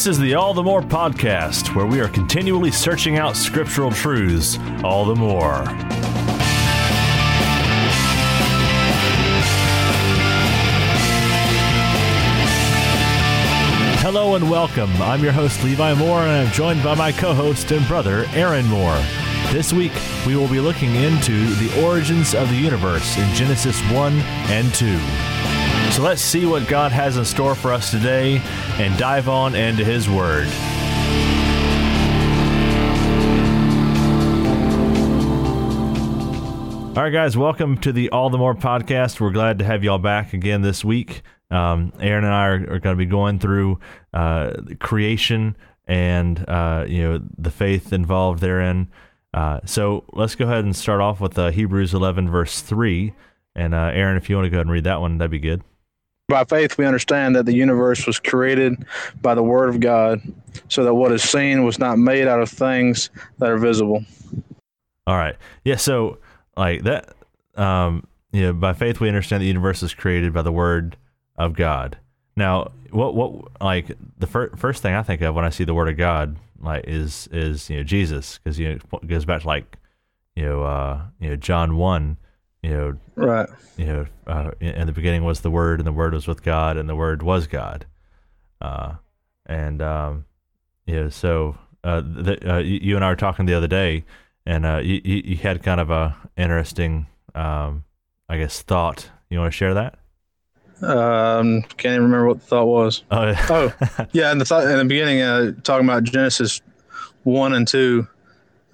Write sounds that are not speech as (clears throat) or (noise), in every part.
This is the All the More podcast, where we are continually searching out scriptural truths all the more. Hello and welcome. I'm your host, Levi Moore, and I'm joined by my co host and brother, Aaron Moore. This week, we will be looking into the origins of the universe in Genesis 1 and 2. Let's see what God has in store for us today and dive on into His Word. All right, guys, welcome to the All the More podcast. We're glad to have y'all back again this week. Um, Aaron and I are, are going to be going through uh, creation and uh, you know the faith involved therein. Uh, so let's go ahead and start off with uh, Hebrews 11, verse 3. And uh, Aaron, if you want to go ahead and read that one, that'd be good. By faith, we understand that the universe was created by the Word of God, so that what is seen was not made out of things that are visible. All right. Yeah. So, like that, um, you know, by faith, we understand the universe is created by the Word of God. Now, what, what, like the fir- first thing I think of when I see the Word of God, like, is, is, you know, Jesus, because, you know, it goes back to like, you know, uh, you know, John 1 you know, right. You know, uh, in the beginning was the Word, and the Word was with God, and the Word was God. Uh, and um, you know, so uh, the, uh, you and I were talking the other day, and uh, you, you had kind of a interesting, um, I guess, thought. You want to share that? Um, can't even remember what the thought was. Oh, yeah, oh yeah. In the thought in the beginning, uh, talking about Genesis one and two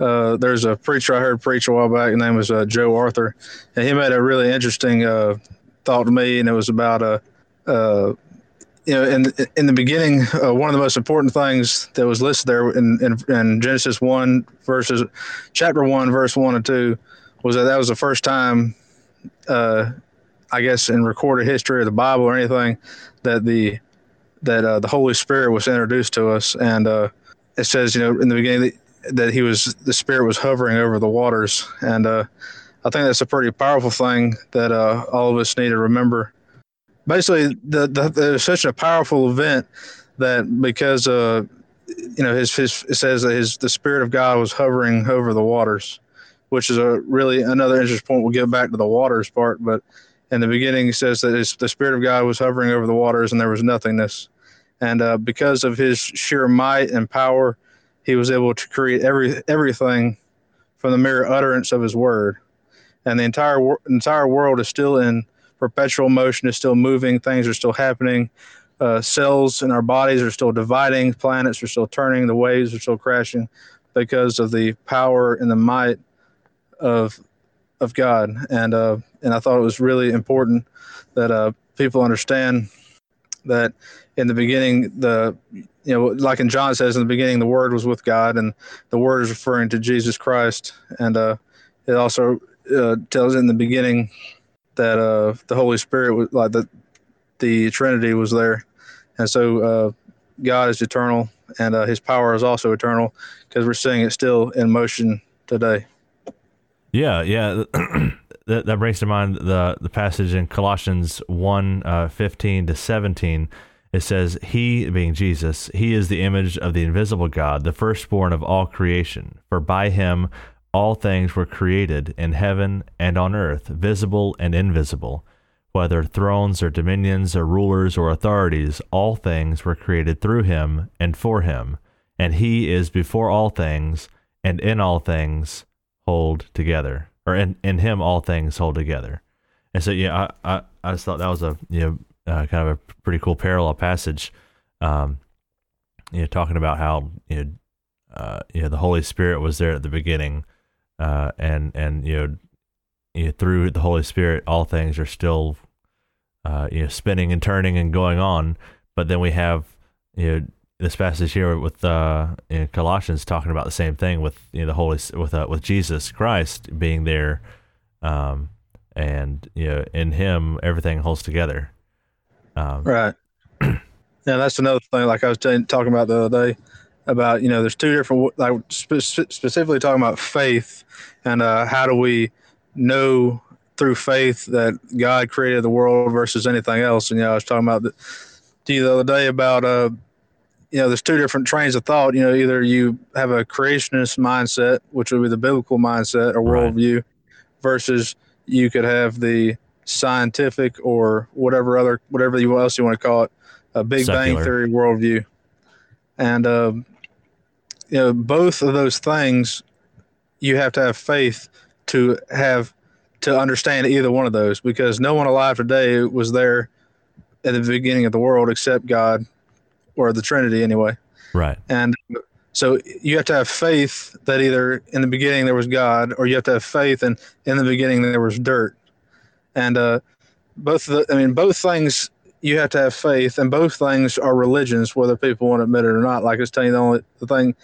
uh, there's a preacher I heard preach a while back. His name was uh, Joe Arthur, and he made a really interesting uh, thought to me, and it was about a. Uh, uh, you know, in in the beginning, one of the most important things that was listed there in, in, in Genesis one verses, chapter one, verse one and two, was that that was the first time, I guess, in recorded history of the Bible or anything, that the that the Holy Spirit was introduced to us, and it says, you know, in the beginning that he was the spirit was hovering over the waters, and uh, I think that's a pretty powerful thing that uh, all of us need to remember. Basically, the, the, the such a powerful event that because uh, you know his his it says that his the spirit of God was hovering over the waters, which is a really another interesting point. We'll get back to the waters part, but in the beginning, he says that his, the spirit of God was hovering over the waters, and there was nothingness. And uh, because of his sheer might and power, he was able to create every everything from the mere utterance of his word. And the entire entire world is still in perpetual motion is still moving things are still happening. Uh, cells in our bodies are still dividing planets are still turning the waves are still crashing because of the power and the might of of God. And uh, and I thought it was really important that uh, people understand that in the beginning the you know, like in John says in the beginning, the Word was with God, and the Word is referring to Jesus Christ. And uh, it also uh, tells in the beginning that uh, the Holy Spirit was like the the Trinity was there, and so uh, God is eternal, and uh, His power is also eternal because we're seeing it still in motion today. Yeah, yeah. (clears throat) that, that brings to mind the the passage in Colossians 1, uh, 15 to 17 it says, He, being Jesus, He is the image of the invisible God, the firstborn of all creation. For by Him all things were created in heaven and on earth, visible and invisible. Whether thrones or dominions or rulers or authorities, all things were created through Him and for Him. And He is before all things, and in all things hold together. Or in, in Him all things hold together. And so, yeah, I, I, I just thought that was a, you know, uh, kind of a pretty cool parallel passage. Um, you know, talking about how you know, uh, you know, the Holy Spirit was there at the beginning, uh, and and you know, you know, through the Holy Spirit, all things are still, uh, you know, spinning and turning and going on. But then we have you know this passage here with uh, in Colossians talking about the same thing with you know the Holy with uh, with Jesus Christ being there, um, and you know in Him everything holds together. Um, right. yeah, that's another thing. Like I was t- talking about the other day about you know there's two different like spe- specifically talking about faith and uh, how do we know through faith that God created the world versus anything else. And you know I was talking about the, to you the other day about uh you know, there's two different trains of thought. You know, either you have a creationist mindset, which would be the biblical mindset or Right. worldview, versus you could have the scientific or whatever other whatever you else you want to call it, a Big Bang Theory worldview, and um, you know both of those things, you have to have faith to have to understand either one of those because no one alive today was there at the beginning of the world except God or the Trinity anyway. Right. And so you have to have faith that either in the beginning there was God, or you have to have faith and in the beginning there was dirt. And uh, both the, I mean, both things you have to have faith, and both things are religions, whether people want to admit it or not. Like I was telling you, the only the thing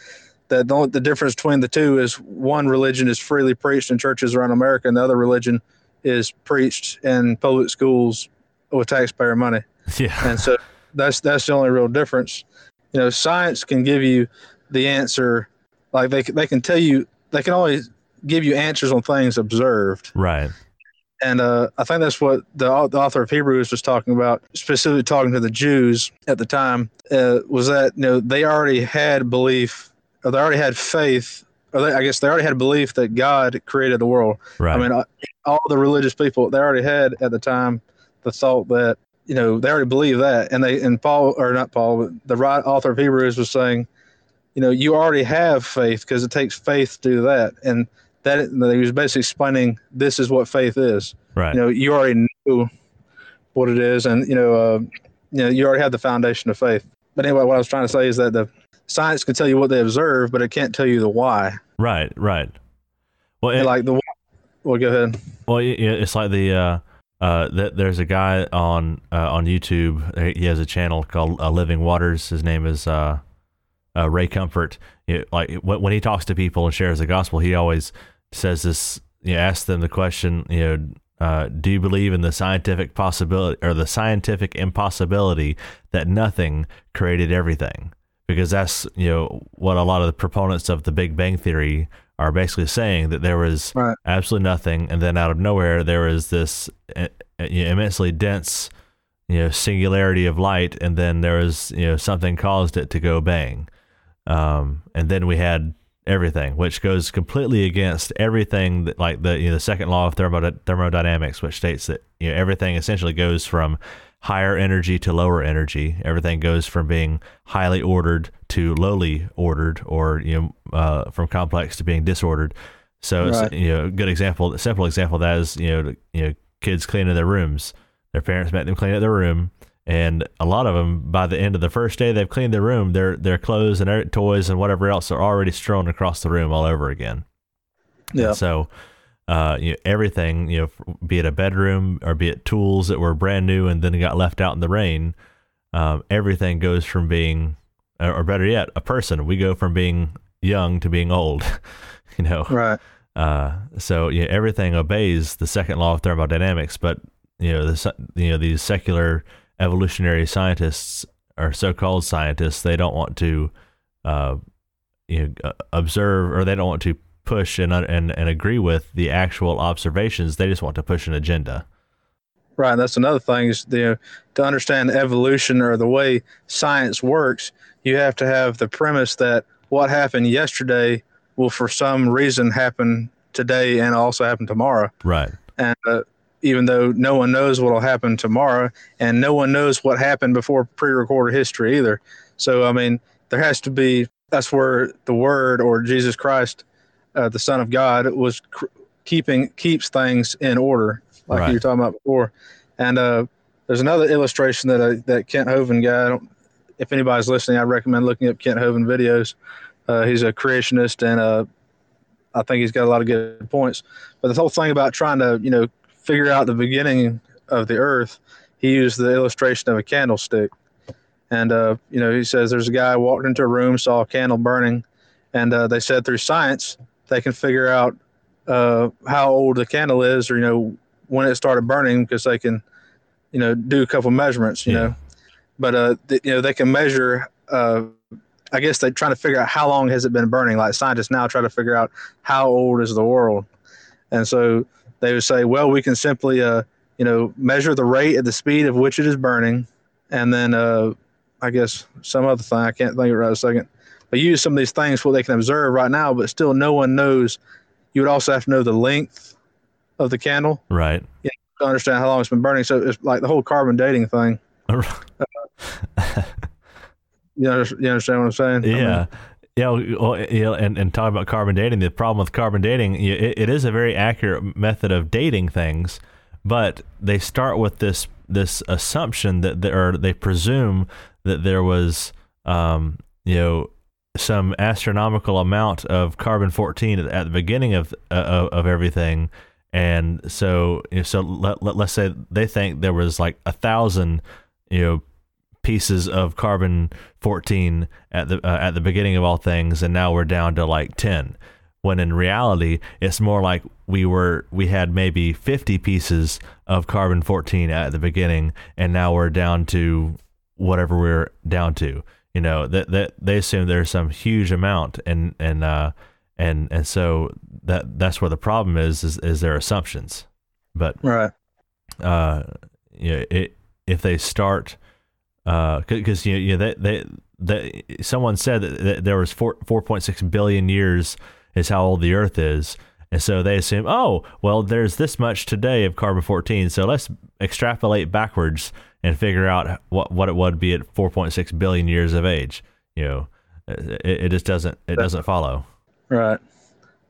that the, only, the difference between the two is one religion is freely preached in churches around America, and the other religion is preached in public schools with taxpayer money (laughs) Yeah. and so that's that's the only real difference. You know, science can give you the answer, like they they can tell you they can always give you answers on things observed, Right. And uh, I think that's what the, the author of Hebrews was talking about, specifically talking to the Jews at the time, uh, was that you know they already had belief, or they already had faith, or they, I guess they already had belief that God created the world. Right. I mean, uh, all the religious people they already had at the time the thought that you know they already believed that, and they and Paul or not Paul, but the right author of Hebrews was saying, you know, you already have faith because it takes faith to do that, and that he was basically explaining this is what faith is. right. You know, you already know what it is, and you know, uh, you know, you already have the foundation of faith. But anyway, what I was trying to say is that the science can tell you what they observe, but it can't tell you the why. right. Right. Well, it, like the well, go ahead. Well, yeah, it's like the uh, uh, that there's a guy on uh, on YouTube. He has a channel called uh, Living Waters. His name is uh, uh, Ray Comfort. You like when, when he talks to people and shares the gospel, he always says this. You know, asks them the question. You know, uh, do you believe in the scientific possibility or the scientific impossibility that nothing created everything? Because that's you know what a lot of the proponents of the Big Bang Theory are basically saying that there was Right. absolutely nothing, and then out of nowhere there was this uh, uh, you know, immensely dense, you know, singularity of light, and then there was you know something caused it to go bang, um, and then we had everything, which goes completely against everything that, like the you know, the second law of thermo- thermodynamics, which states that you know everything essentially goes from higher energy to lower energy. Everything goes from being highly ordered to lowly ordered, or you know, uh, from complex to being disordered. So, it's, you know, a good example, a simple example of that is you know, you know, kids cleaning their rooms. Their parents make them clean up their room, and a lot of them, by the end of the first day they've cleaned their room, their their clothes and their toys and whatever else are already strewn across the room all over again. Yeah. And so, uh, you know, everything, you know, be it a bedroom or be it tools that were brand new and then got left out in the rain, um, everything goes from being, or better yet, a person. We go from being young to being old. (laughs) you know, Right. uh, so yeah, everything obeys the second law of thermodynamics, but you know the you know these secular evolutionary scientists or so-called scientists, they don't want to uh, you know uh, observe or they don't want to push and and and agree with the actual observations. They just want to push an agenda. Right. That's another thing is the to understand evolution or the way science works, you have to have the premise that what happened yesterday will for some reason happen today and also happen tomorrow. Right. And uh, even though no one knows what will happen tomorrow, and no one knows what happened before pre-recorded history either. So I mean, there has to be. That's where the Word or Jesus Christ, uh, the Son of God, was cr- keeping keeps things in order, like Right. you were talking about before. And uh, there's another illustration that uh, that Kent Hovind guy. I don't, if anybody's listening, I recommend looking up Kent Hovind videos. Uh, he's a creationist, and uh, I think he's got a lot of good points. But this whole thing about trying to, you know, figure out the beginning of the earth, he used the illustration of a candlestick. And, uh, you know, he says there's a guy walked into a room, saw a candle burning, and uh, they said through science they can figure out uh, how old the candle is or, you know, when it started burning because they can, you know, do a couple measurements, you Yeah. know. But, uh, th- you know, they can measure, uh, I guess they're trying to figure out how long has it been burning. Like scientists now try to figure out how old is the world. And so they would say, well, we can simply, uh, you know, measure the rate at the speed of which it is burning, and then uh, I guess some other thing. I can't think of it right a second. But use some of these things what they can observe right now, but still no one knows. You would also have to know the length of the candle Right. Yeah, to understand how long it's been burning. So it's like the whole carbon dating thing. (laughs) You know, you understand what I'm saying? I mean, Yeah. Well, and, and talking about carbon dating, the problem with carbon dating, it, it is a very accurate method of dating things, but they start with this this assumption that there, or they presume that there was, um, you know, some astronomical amount of carbon fourteen at, at the beginning of uh, of everything, and so you know, so let, let, let's say they think there was like a thousand, you know, pieces of carbon 14 at the uh, at the beginning of all things and now we're down to like 10 when in reality it's more like we were we had maybe 50 pieces of carbon 14 at the beginning and now we're down to whatever we're down to. You know that that they assume there's some huge amount and and uh and and so that that's where the problem is is, is their assumptions. But Right. uh, you know, it, if they start, Uh, because you know, you know, they, they, they, someone said that, that there was four four point six billion years is how old the Earth is, and so they assume, oh, well, there's this much today of carbon fourteen, so let's extrapolate backwards and figure out what what it would be at four point six billion years of age. You know, it, it just doesn't it doesn't follow. Right.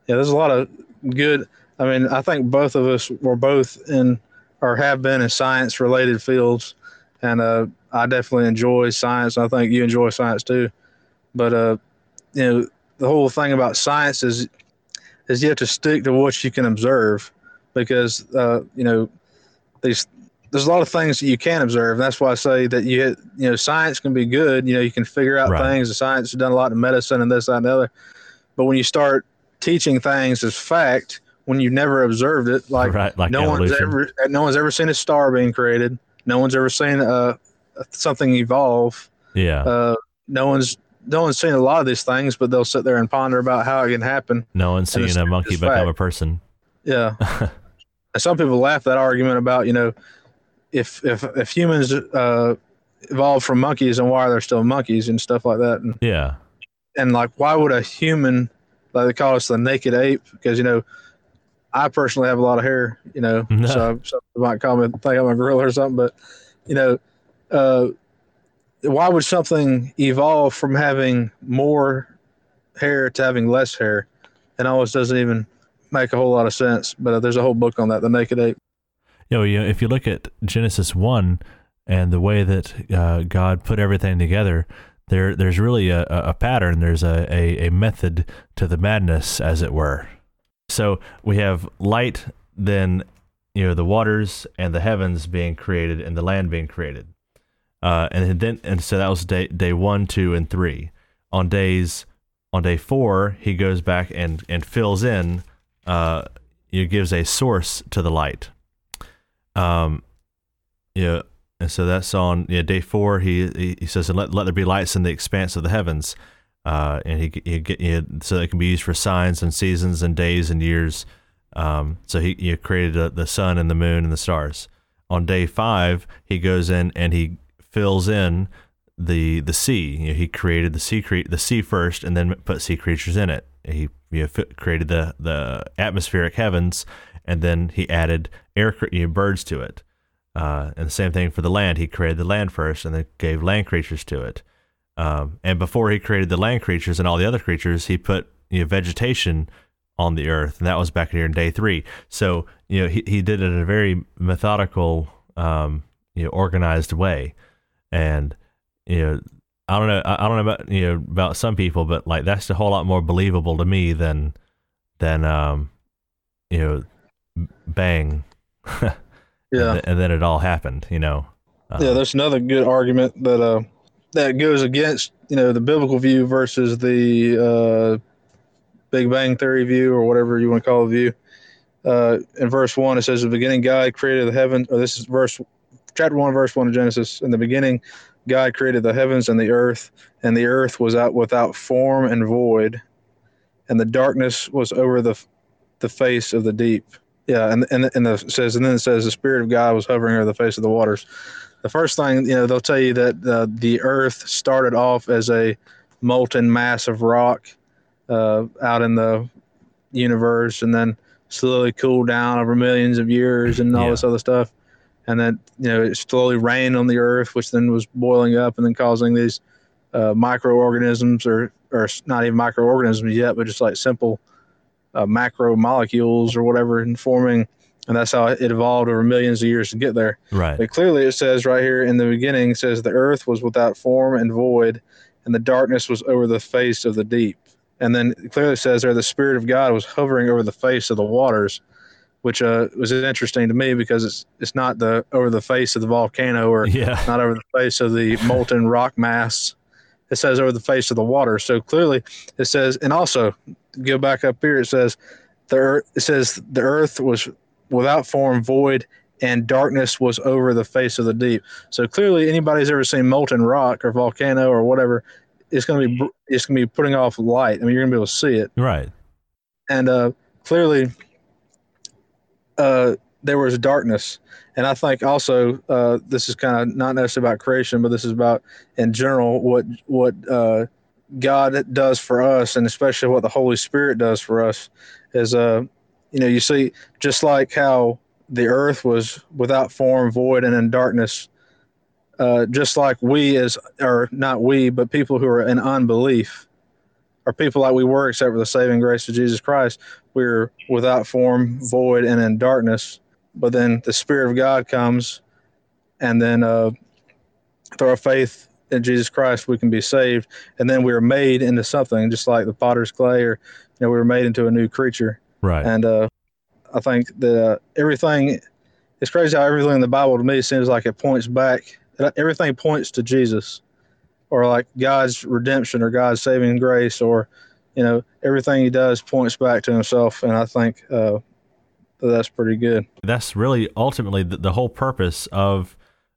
Yeah, there's a lot of good. I mean, I think both of us were both in or have been in science related fields. And uh, I definitely enjoy science. I think you enjoy science too. But, uh, you know, the whole thing about science is, is you have to stick to what you can observe because, uh, you know, these, there's a lot of things that you can observe. And that's why I say that you, you know, science can be good. You know, you can figure out Right. things. The science has done a lot in medicine and this, that, and the other. But when you start teaching things as fact, when you've never observed it, like, right, like no one's ever, no one's ever seen a star being created. No one's ever seen uh, something evolve. yeah, Uh, no one's, no one's seen a lot of these things, but they'll sit there and ponder about how it can happen. no one's seen a monkey become fact. a person. Yeah. (laughs) and some people laugh at that argument about, you know, if if if humans uh, evolved from monkeys, and why are there still monkeys and stuff like that, and Yeah, and like why would a human like they call us the naked ape because you know I personally have a lot of hair, you know, (laughs) No. so people might call me think I'm a gorilla or something, but you know, uh, why would something evolve from having more hair to having less hair? It almost doesn't even make a whole lot of sense. But uh, there's a whole book on that, the naked ape. you know, you know, if you look at Genesis one and the way that uh, God put everything together, there there's really a, a a pattern. There's a, a, a method to the madness, as it were. So we have light, then you know the waters and the heavens being created and the land being created, uh, and then and so that was day day one, two, and three. On days on day four, he goes back and and fills in. Uh, he gives a source to the light. Um, yeah, and so that's on yeah day four. He he, says, "Let let there be lights in the expanse of the heavens," uh, and he he, he so they can be used for signs and seasons and days and years. Um, so he, he created the, the sun and the moon and the stars. On day five, he goes in and he fills in the the sea. You know, he created the sea cre- the sea first, and then put sea creatures in it. He you know, fi- created the the atmospheric heavens, and then he added air you know, birds to it. Uh, and the same thing for the land. He created the land first, and then gave land creatures to it. Um, and before he created the land creatures and all the other creatures, he put you know, vegetation on the earth, and that was back here in day three. So you know he, he did it in a very methodical, um, you know, organized way, and you know I don't know I I don't know about you know about some people, but like that's a whole lot more believable to me than than um you know bang (laughs) Yeah, and, and then it all happened. You know. Um, yeah. There's another good argument that uh that goes against you know the biblical view versus the uh, Big Bang Theory view or whatever you want to call the view. Uh, in verse one, it says, in "The beginning, God created the heaven." Or this is verse chapter one, verse one of Genesis. In the beginning, God created the heavens and the earth, and the earth was out without form and void, and the darkness was over the the face of the deep. Yeah, and and and the says and then it says the spirit of God was hovering over the face of the waters. The first thing you know, they'll tell you that uh, the Earth started off as a molten mass of rock uh, out in the universe, and then slowly cooled down over millions of years, and all Yeah. this other stuff. And then you know it slowly rained on the Earth, which then was boiling up and then causing these uh, microorganisms, or or not even microorganisms yet, but just like simple uh, macromolecules or whatever, and forming. And that's how it evolved over millions of years to get there. Right. But clearly, it says right here in the beginning, says the earth was without form and void, and the darkness was over the face of the deep. And then it clearly says there the Spirit of God was hovering over the face of the waters, which uh, was interesting to me because it's it's not the over the face of the volcano or (laughs) Yeah. not over the face of the molten rock mass. It says over the face of the water. So clearly, it says, and also go back up here. It says the earth. It says the earth was without form, void, and darkness was over the face of the deep. So clearly, anybody's ever seen molten rock or volcano or whatever, it's going to be it's going to be putting off light. I mean, you're going to be able to see it Right. and uh, clearly uh, there was darkness and i think also uh, this is kind of not necessarily about creation but this is about in general what what uh, god does for us and especially what the holy spirit does for us is uh you know you see just like how the earth was without form void and in darkness uh, just like we as or not we but people who are in unbelief are people like we were except for the saving grace of jesus christ we're without form, void, and in darkness. But then the Spirit of God comes, and then uh, through our faith in Jesus Christ, we can be saved, and then we are made into something, just like the potter's clay, or you know, we were made into a new creature. Right. And uh, I think that uh, everything, it's crazy how everything in the Bible to me seems like it points back. Everything points to Jesus, or like God's redemption, or God's saving grace, or you know, everything he does points back to himself, and I think uh, that's pretty good. That's really ultimately the, the whole purpose of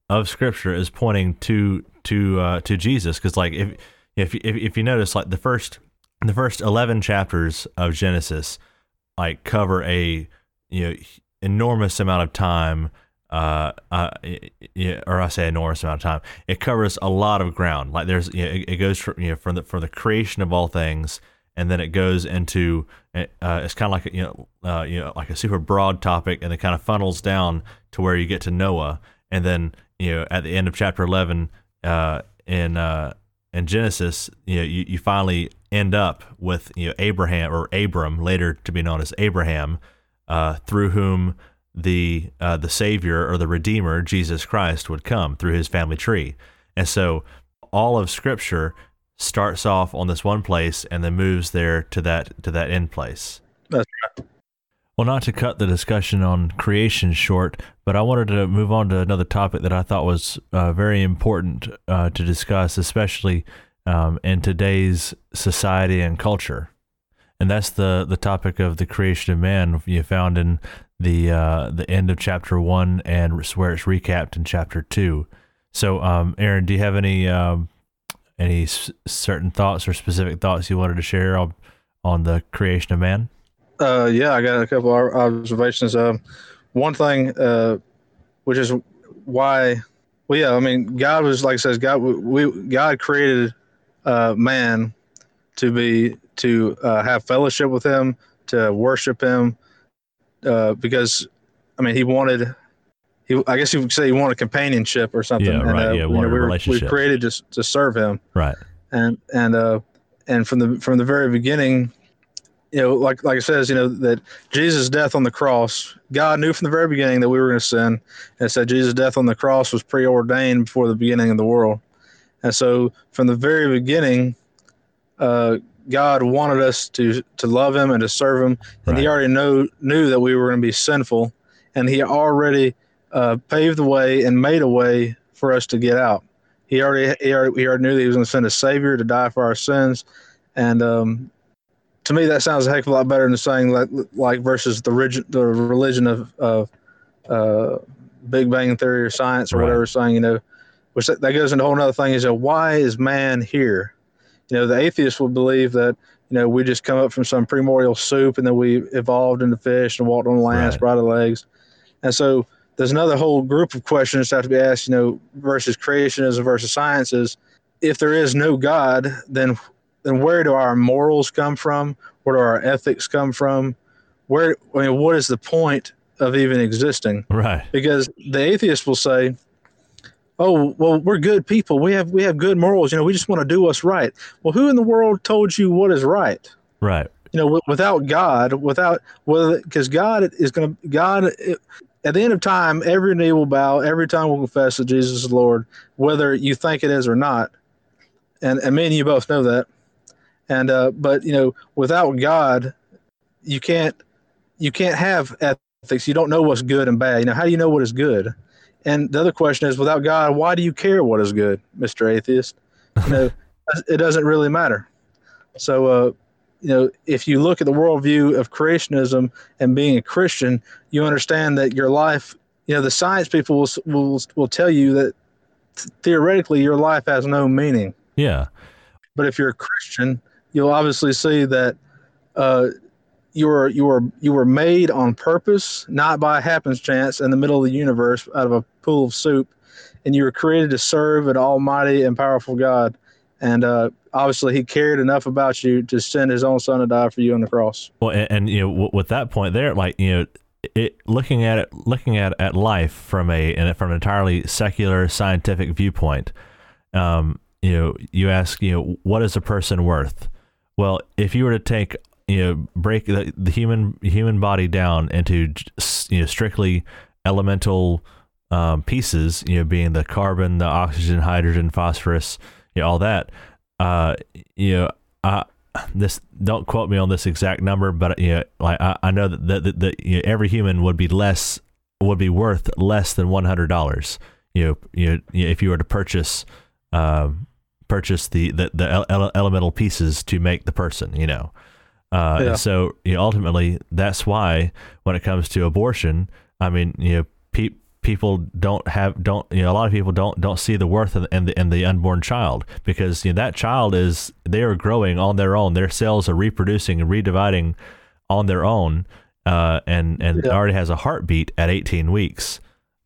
of Scripture is pointing to to uh, to Jesus. Because like if if if if you notice, like the first the first eleven chapters of Genesis, like cover a you know enormous amount of time. Uh, uh, yeah, or I say enormous amount of time. It covers a lot of ground. Like there's, you know, it, it goes from you know from the from the creation of all things, and then it goes into uh, it's kind of like a, you know uh, you know like a super broad topic, and it kind of funnels down to where you get to Noah, and then you know at the end of chapter eleven uh, in uh, in Genesis, you know you, you finally end up with you know Abraham or Abram, later to be known as Abraham, uh, through whom the uh, the Savior or the Redeemer, Jesus Christ, would come through his family tree. And so all of Scripture starts off on this one place and then moves there to that to that end place. That's right. Well, not to cut the discussion on creation short, but I wanted to move on to another topic that I thought was uh, very important uh, to discuss, especially um, in today's society and culture, and that's the the topic of the creation of man. You found in the uh, the end of chapter one and where it's recapped in chapter two. So, um, Aaron, do you have any um, any s- certain thoughts or specific thoughts you wanted to share on, on the creation of man? Uh, yeah, I got a couple of observations. Um, one thing, uh, which is why, well, yeah, I mean, God was like it says, God, we God created uh, man to be to uh, have fellowship with Him, to worship Him, uh, because I mean, He wanted. He, I guess you would say he wanted companionship or something. Yeah, right, uh, yeah, wanted a we were, we relationship. created just to serve him Right. and and uh and from the from the very beginning you know like like it says you know that jesus death on the cross god knew from the very beginning that we were going to sin and said jesus death on the cross was preordained before the beginning of the world and so from the very beginning uh god wanted us to to love him and to serve him and he already know knew that we were going to be sinful and he already uh, paved the way and made a way for us to get out he already he already, he already knew that he was going to send a savior to die for our sins, and um, to me that sounds a heck of a lot better than saying like like versus the religion the religion of of uh, Big Bang Theory or science or Right. whatever saying you know, which that, that goes into a whole other thing is uh, why is man here? You know, the atheist will believe that you you know, we just come up from some primordial soup and then we evolved into fish and walked on land, Right. sprouted legs. And so there's another whole group of questions that have to be asked, you know, versus creationism versus sciences. If there is no God, then then where do our morals come from? Where do our ethics come from? Where I mean, what is the point of even existing? Right. because the atheist will say oh well we're good people we have we have good morals you know we just want to do what's right well who in the world told you what is right Right. you know w- without god without whether because god is going to god it, at the end of time every knee will bow every tongue will confess that jesus is lord whether you think it is or not. And and me and you both know that. And uh but you know without god you can't you can't have ethics. You don't know what's good and bad. You know how do you know what is good? And the other question is without god why do you care what is good mr atheist? You know (laughs) it doesn't really matter. So uh you know if you look at the worldview of creationism and being a christian you understand that your life you know the science people will will, will tell you that theoretically your life has no meaning Yeah. but if you're a Christian, you'll obviously see that uh, you were you were you were made on purpose, not by a happenstance in the middle of the universe out of a pool of soup, and you were created to serve an almighty and powerful God. And uh, obviously, He cared enough about you to send His own Son to die for you on the cross. Well, and, and you know, w- with that point there, like you know, it looking at it, looking at at life from a from an entirely secular scientific viewpoint, um, you know, you ask, you know, what is a person worth? Well, if you were to take, you know, break the, the human human body down into you know strictly elemental um, pieces, you know, being the carbon, the oxygen, hydrogen, phosphorus, you know, all that, uh, you know, I this don't quote me on this exact number, but you know, like I, I know that, that, that, you know, every human would be less would be worth less than one hundred dollars. You know, you know, if you were to purchase um, purchase the the, the ele- elemental pieces to make the person. You know, uh, Yeah. and so you know, ultimately that's why when it comes to abortion, I mean, you know, pe- people don't have don't you know a lot of people don't don't see the worth in, in the in the unborn child because you know that child is they are growing on their own their cells are reproducing and redividing on their own uh, and and Yeah. already has a heartbeat at 18 weeks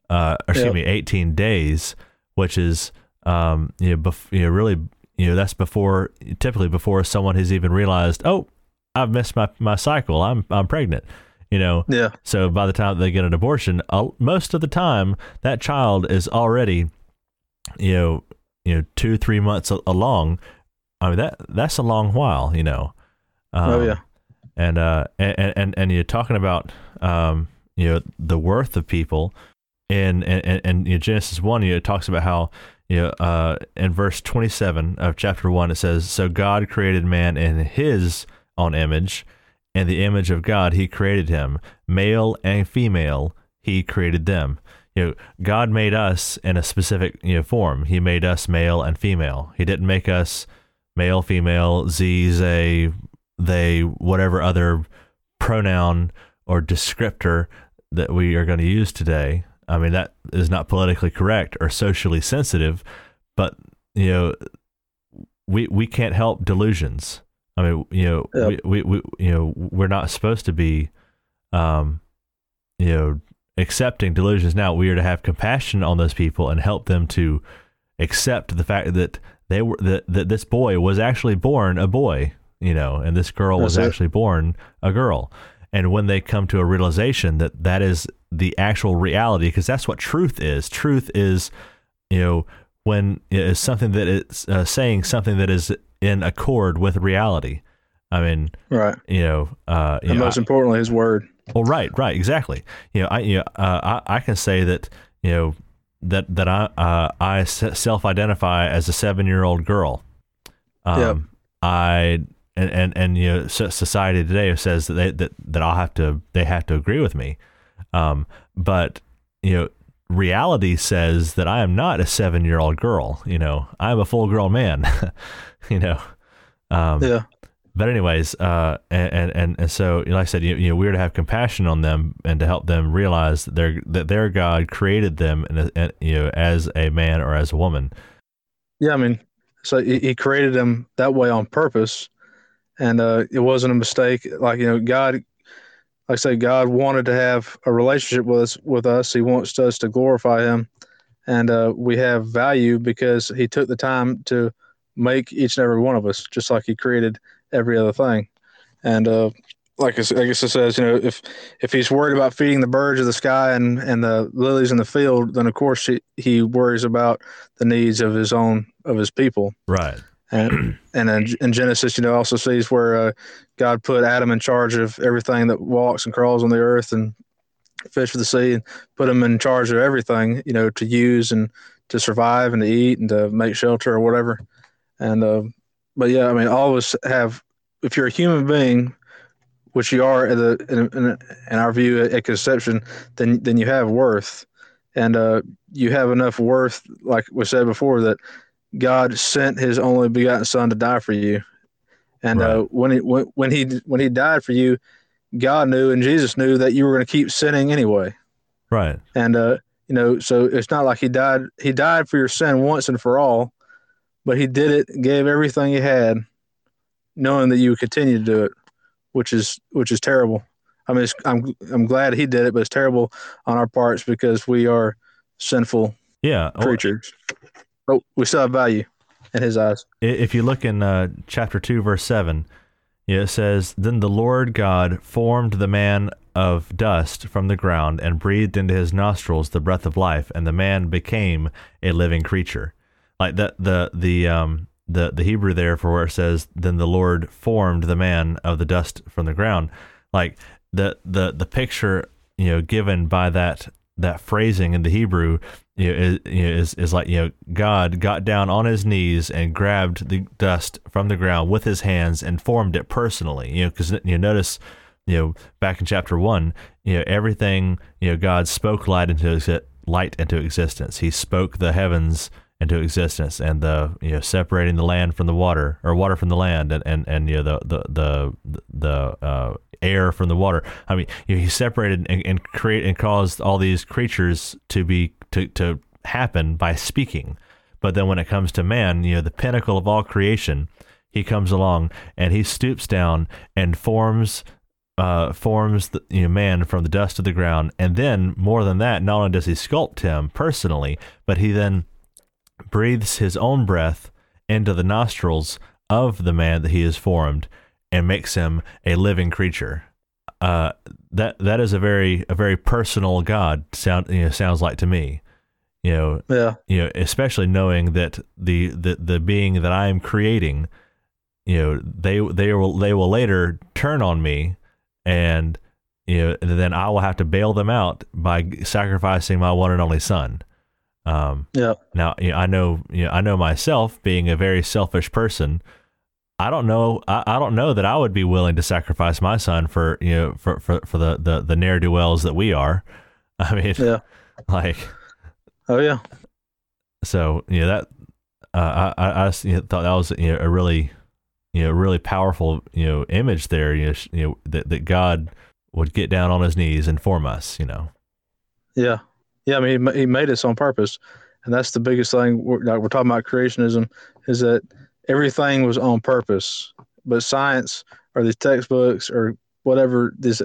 uh, or excuse Yeah. me 18 days which is um, you know, bef- you know really you know that's before typically before someone has even realized oh I've missed my, my cycle I'm I'm pregnant you know Yeah, so by the time they get an abortion, uh, most of the time that child is already, you know, you know, two three months a- along. I mean that that's a long while, you know. Um, Oh, yeah. And uh and and and you're talking about um you know the worth of people in and and, and you know, Genesis one, you know, it talks about how you know uh in verse twenty seven of chapter one it says so God created man in His own image in the image of God, He created him, male and female. He created them. You know, God made us in a specific you know form. He made us male and female. He didn't make us male, female, z, they, they, whatever other pronoun or descriptor that we are going to use today. I mean, that is not politically correct or socially sensitive, but you know, we we can't help delusions. I mean, you know, Yeah. we, we, we, you know, we're not supposed to be, um, you know, accepting delusions. Now we are to have compassion on those people and help them to accept the fact that they were that, that this boy was actually born a boy, you know, and this girl was it. actually born a girl. And when they come to a realization that that is the actual reality, because that's what truth is. Truth is, you know, when it is something that is uh, saying something that is in accord with reality. I mean, right. you know, uh, you And know, most importantly, His word. well, right, right, exactly. You know, I, you know, uh, I, I can say that, you know, that that I, uh, I self identify as a seven year old girl. Um, Yep. I and and and you know, society today says that they, that that I'll have to they have to agree with me. Um, but you know, reality says that I am not a seven year old girl. You know, I'm a full grown man. (laughs) you know. Um, Yeah. but anyways, uh, and, and, and, so, like I said, you, you know, we're to have compassion on them and to help them realize that their, that their God created them, and, and you know, as a man or as a woman. Yeah, I mean, so he, he created them that way on purpose, and uh, it wasn't a mistake. Like you know, God, like I say, God wanted to have a relationship with us. With us, He wants us to glorify Him, and uh, we have value because He took the time to make each and every one of us, just like He created every other thing. And uh, like I guess it says, you know, if if He's worried about feeding the birds of the sky and and the lilies in the field, then of course he, he worries about the needs of His own of His people. Right. And and in, in Genesis, you know, also sees where uh, God put Adam in charge of everything that walks and crawls on the earth and fish of the sea, and put him in charge of everything, you know, to use and to survive and to eat and to make shelter or whatever. And uh, but yeah, I mean, all of us have. If you're a human being, which you are in, in, in our view at conception, then then you have worth, and uh, you have enough worth, like we said before, that God sent His only begotten Son to die for you, and uh, right. uh, when he when, when he when he died for you, God knew and Jesus knew that you were going to keep sinning anyway. Right. And uh, you know, so it's not like he died. He died for your sin once and for all, but he did it, gave everything he had, knowing that you would continue to do it, which is which is terrible. I mean, I'm I'm glad he did it, but it's terrible on our parts because we are sinful yeah creatures but we still have value (laughs) in his eyes. If you look in uh, chapter 2, verse 7, it says, Then the Lord God formed the man of dust from the ground and breathed into his nostrils the breath of life, and the man became a living creature. Like that, the, the, um, the, the Hebrew there for where it says, Then the Lord formed the man of the dust from the ground. Like the, the, the picture, you know, given by that that phrasing in the Hebrew you know, is, is, is like you know God got down on his knees and grabbed the dust from the ground with his hands and formed it personally. You know, because you know, notice you know back in chapter one, you know everything you know God spoke light into light into existence. He spoke the heavens into existence and the you know separating the land from the water or water from the land and and, and you know the the the the uh, air from the water. I mean, you know, he separated and, and create and caused all these creatures to be to to happen by speaking. But then when it comes to man, you know, the pinnacle of all creation, he comes along and he stoops down and forms uh, forms the you know, man from the dust of the ground. And then, more than that, not only does he sculpt him personally, but he then breathes his own breath into the nostrils of the man that he has formed and makes him a living creature. Uh, that that is a very a very personal God sound you know, sounds like to me. You know, yeah. You know, especially knowing that the the the being that I am creating, you know, they they will they will later turn on me, and you know, and then I will have to bail them out by sacrificing my one and only son. Um, yeah. Now, you know, I know, you know, I know myself being a very selfish person I don't know. I, I don't know that I would be willing to sacrifice my son for you know for for, for the the, the ne'er do wells that we are. (laughs) I mean, yeah, (laughs) like, oh yeah. So yeah, that uh, I I, I you know, thought that was you know a really you know really powerful you know image there. You know, you know that that God would get down on his knees and form us. You know. Yeah, yeah. I mean, he made us on purpose, and that's the biggest thing. We're, like, we're talking about creationism is that everything was on purpose. But science or these textbooks or whatever these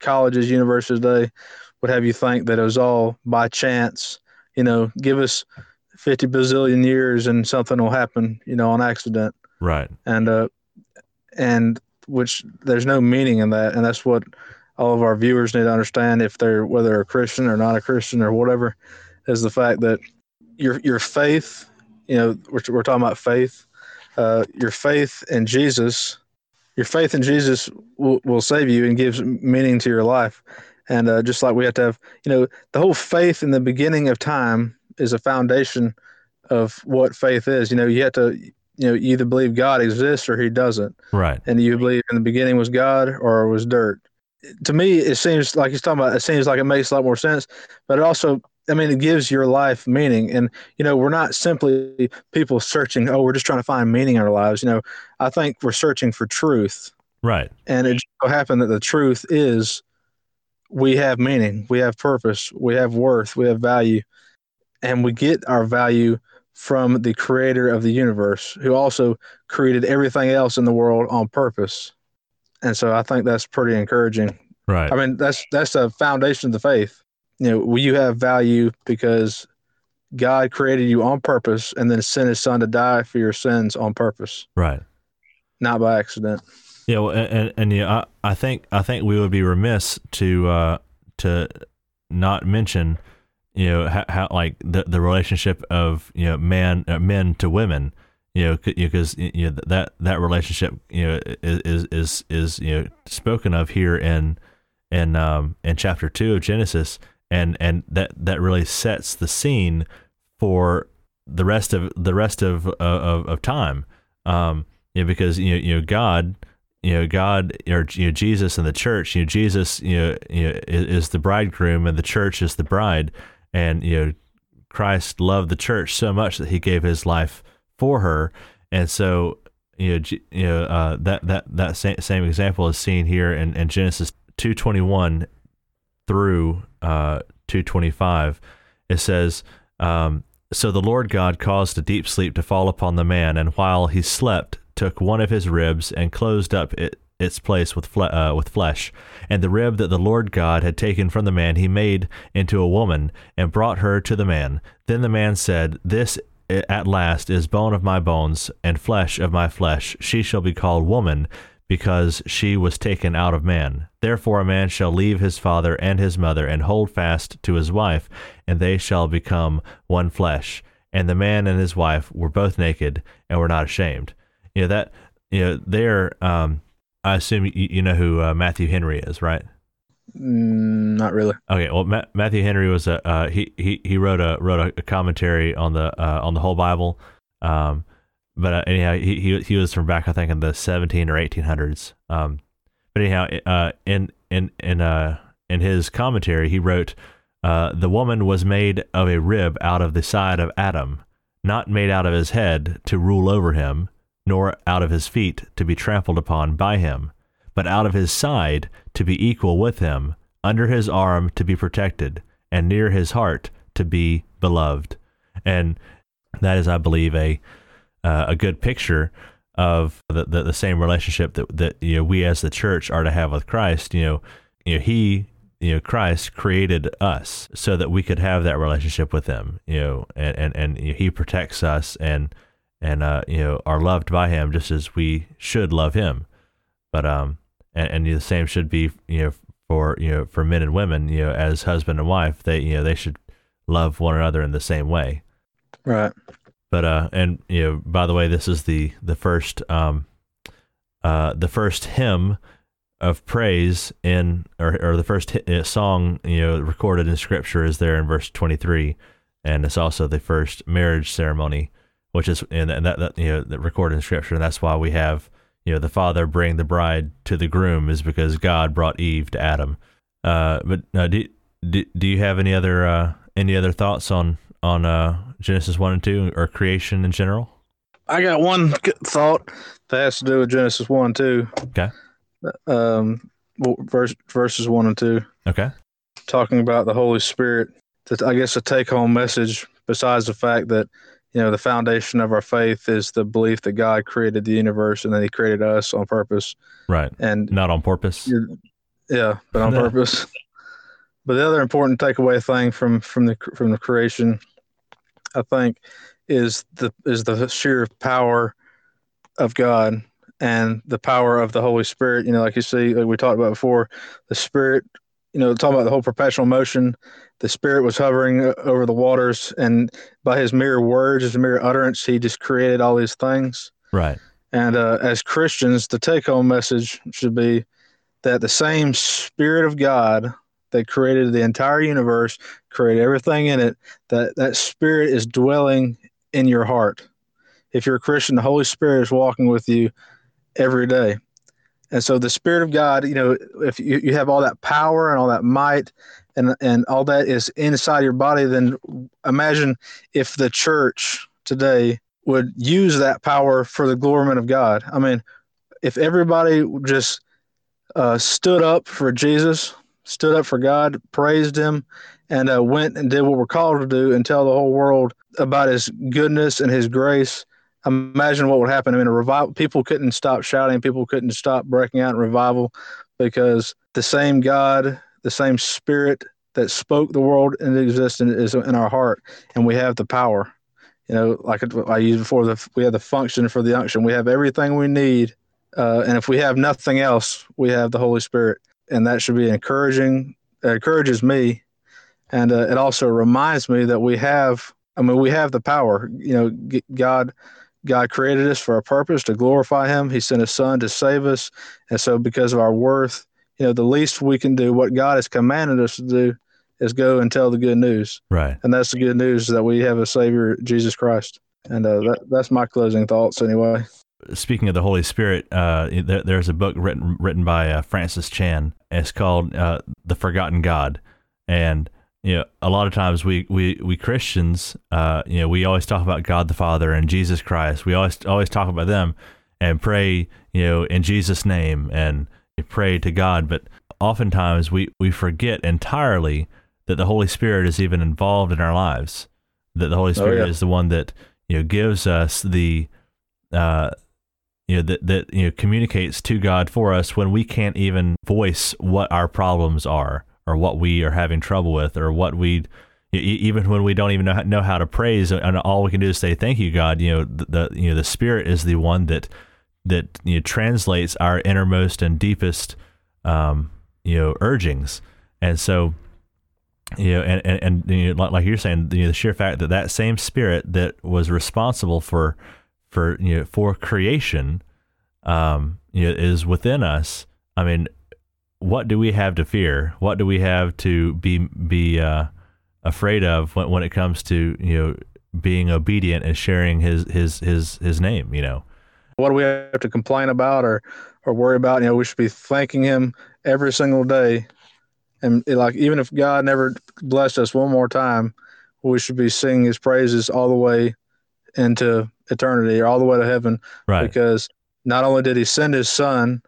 colleges, universities today would have you think that it was all by chance. You know, give us fifty bazillion years and something will happen. You know, on accident. Right. And uh, and which there's no meaning in that, and that's what all of our viewers need to understand if they're whether they're a Christian or not a Christian or whatever, is the fact that your your faith. You know, we're, we're talking about faith uh, your faith in Jesus, your faith in Jesus will, will save you and gives meaning to your life. And uh, just like we have to have, you know, the whole faith in the beginning of time is a foundation of what faith is. You know, you have to, you know, you either believe God exists or he doesn't. Right. And you believe in the beginning was God or it was dirt. To me, it seems like he's talking about, it seems like it makes a lot more sense, but it also I mean, it gives your life meaning. And, you know, we're not simply people searching, oh, we're just trying to find meaning in our lives. You know, I think we're searching for truth. Right. And it just so happened that the truth is we have meaning, we have purpose, we have worth, we have value. And we get our value from the creator of the universe, who also created everything else in the world on purpose. And so I think that's pretty encouraging. Right. I mean, that's that's the foundation of the faith. You know, you have value because God created you on purpose and then sent his son to die for your sins on purpose, right. not by accident. Yeah, well, and and, yeah, I, I think I think we would be remiss to uh, to not mention, you know, how, how like the the relationship of you know man uh, men to women, you know, because you know that that relationship you know is is is you know spoken of here in in um in chapter two of Genesis, and and that that really sets the scene for the rest of the rest of of, of time, um, you know, because you know you know God you know God or you know Jesus and the church. You know Jesus, you know, you know is, the bridegroom and the church is the bride, and you know Christ loved the church so much that He gave His life for her, and so you know you know uh, that that that same, same example is seen here in, in Genesis two twenty one through uh, two twenty five. It says. Um, so the Lord God caused a deep sleep to fall upon the man, and while he slept, took one of his ribs and closed up it, its place with fle- uh, with flesh, and the rib that the Lord God had taken from the man he made into a woman and brought her to the man. Then the man said, "This at last is bone of my bones and flesh of my flesh. She shall be called woman." Because she was taken out of man. Therefore, a man shall leave his father and his mother and hold fast to his wife, and they shall become one flesh. And the man and his wife were both naked and were not ashamed you know that you know they're um I assume you, you know who uh, Matthew Henry is, right? Mm, not really. Okay, well, Ma- Matthew Henry was a uh, he he he wrote a wrote a commentary on the uh, on the whole Bible, um, but uh, anyhow, he, he he was from back I think in the seventeen or eighteen hundreds. Um, but anyhow, uh, in in in uh in his commentary, he wrote, uh, "The woman was made of a rib out of the side of Adam, not made out of his head to rule over him." nor out of his feet to be trampled upon by him, but out of his side to be equal with him, under his arm to be protected, and near his heart to be beloved. And that is, I believe, a uh, a good picture of the, the, the same relationship that that you know we as the church are to have with Christ. You know, you know he you know Christ created us so that we could have that relationship with him. You know, and and and you know, he protects us and and uh, you know are loved by him just as we should love him. But um, and, and the same should be you know for you know for men and women you know as husband and wife they you know they should love one another in the same way. Right. But uh, and you know by the way, this is the the first um, uh, the first hymn of praise in or, or the first hit, uh, song you know recorded in scripture is there in verse 23 and it's also the first marriage ceremony which is and, that, that you know that recorded in scripture. And that's why we have you know the father bring the bride to the groom is because god brought eve to adam. Uh, but uh, do, do, do you have any other uh, any other thoughts on on uh, genesis 1 and 2 or creation in general i got one thought that has to do with genesis 1 and 2 okay um verse, verses 1 and 2 okay talking about the holy spirit that i guess a take-home message besides the fact that you know the foundation of our faith is the belief that God created the universe and that He created us on purpose. Right. And not on purpose. Yeah, but on (laughs) purpose. But the other important takeaway thing from from the from the creation, I think, is the is the sheer power of God and the power of the Holy Spirit. You know, like you see, like we talked about before, the Spirit. You know, talking about the whole perpetual motion the spirit was hovering over the waters and by his mere words his mere utterance he just created all these things right and uh, as christians the take-home message should be that the same spirit of god that created the entire universe created everything in it that that spirit is dwelling in your heart if you're a christian the holy spirit is walking with you every day and so the spirit of god you know if you, you have all that power and all that might and and all that is inside your body, then imagine if the church today would use that power for the glory of God. I mean, if everybody just uh, stood up for Jesus, stood up for God, praised Him, and uh, went and did what we're called to do and tell the whole world about His goodness and His grace. Imagine what would happen. I mean, a revival. People couldn't stop shouting. People couldn't stop breaking out in revival because the same God, the same Spirit that spoke the world into existence is in our heart, and we have the power. You know, like I used before, the, we have the function for the unction. We have everything we need, uh, and if we have nothing else, we have the Holy Spirit, and that should be encouraging. It encourages me, and uh, it also reminds me that we have. I mean, we have the power. You know, God. God created us for a purpose to glorify Him. He sent His Son to save us, and so because of our worth, you know, the least we can do, what God has commanded us to do, is go and tell the good news. Right. And that's the good news that we have a Savior, Jesus Christ. And uh, that, that's my closing thoughts, anyway. Speaking of the Holy Spirit, uh, there, there's a book written written by uh, Francis Chan. It's called uh, "The Forgotten God," and you know, a lot of times we we we Christians, uh, you know, we always talk about God the Father and Jesus Christ. We always always talk about them and pray, you know, in Jesus' name and pray to God. But oftentimes we, we forget entirely that the Holy Spirit is even involved in our lives. That the Holy Spirit oh, yeah. is the one that you know gives us the uh, you know that that you know communicates to God for us when we can't even voice what our problems are or what we are having trouble with or what we even when we don't even know how, know how to praise and all we can do is say thank you God. You know the, the you know the spirit is the one that that you know, translates our innermost and deepest um, you know urgings. And so you know and and, and you know, like you're saying you know, the sheer fact that that same spirit that was responsible for for you know for creation um you know is within us. I mean what do we have to fear? What do we have to be be uh afraid of when, when it comes to you know being obedient and sharing his his his his name you know? What do we have to complain about or or worry about? You know we should be thanking him every single day. And like even if god never blessed us one more time we should be singing his praises all the way into eternity or all the way to heaven right because not only did he send his son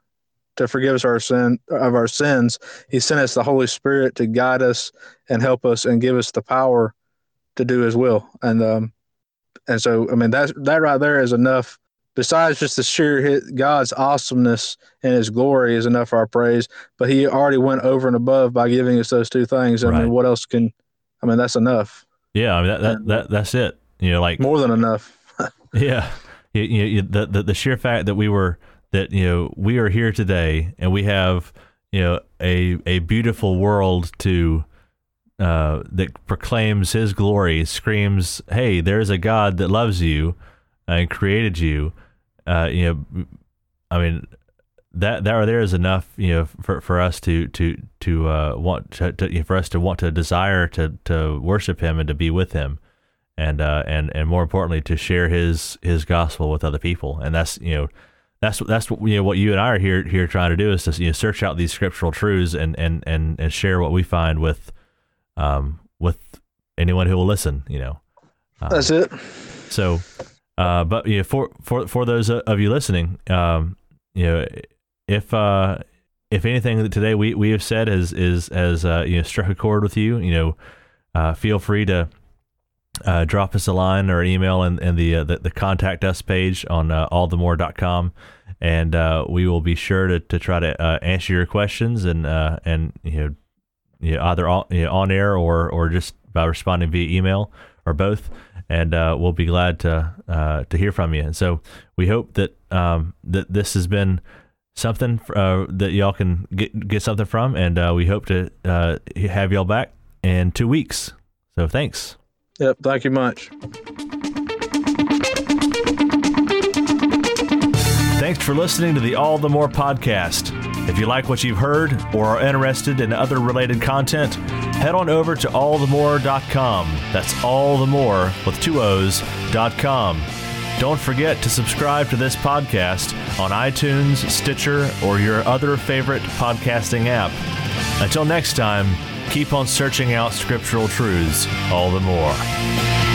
to forgive us our sin of our sins he sent us the holy spirit to guide us and help us and give us the power to do his will and um and so i mean that that right there is enough besides just the sheer God's awesomeness and His glory is enough for our praise. But He already went over and above by giving us those two things. I right. mean, what else can? I mean, that's enough. Yeah, I mean that, that, that that's it. You know, like more than enough. Yeah, you, you, the, the the sheer fact that we were that you know we are here today and we have you know a a beautiful world to uh, that proclaims His glory, screams, "Hey, there's a God that loves you." and created you, uh, you know, I mean, that that right there is enough, you know, for, for us to to to uh, want to, to, for us to want to desire to to worship Him and to be with Him, and uh, and and more importantly, to share His His gospel with other people, and that's you know. That's that's what you know. What you and I are here here trying to do is to you know, search out these scriptural truths and, and, and, and share what we find with, um, with anyone who will listen. You know, um, that's it. So, uh, but you know, for for for those of you listening, um, you know, if uh, if anything that today we, we have said has is has uh, you know struck a chord with you, you know, uh, feel free to uh, drop us a line or email in, in the, uh, the, the contact us page on uh, allthemoore.com and uh, we will be sure to, to try to uh, answer your questions and uh, and you know, you know either on, you know, on air or or just by responding via email or both and uh, we'll be glad to to hear from you. And so we hope that um, that this has been something that y'all can get get something from, and we hope to have y'all back in two weeks. So thanks. Yep. Thank you much. Thanks for listening to the All the More podcast. If you like what you've heard or are interested in other related content, head on over to allthemoore.com. That's allthemoore with two O's.com. Don't forget to subscribe to this podcast on iTunes, Stitcher, or your other favorite podcasting app. Until next time, keep on searching out scriptural truths all the more.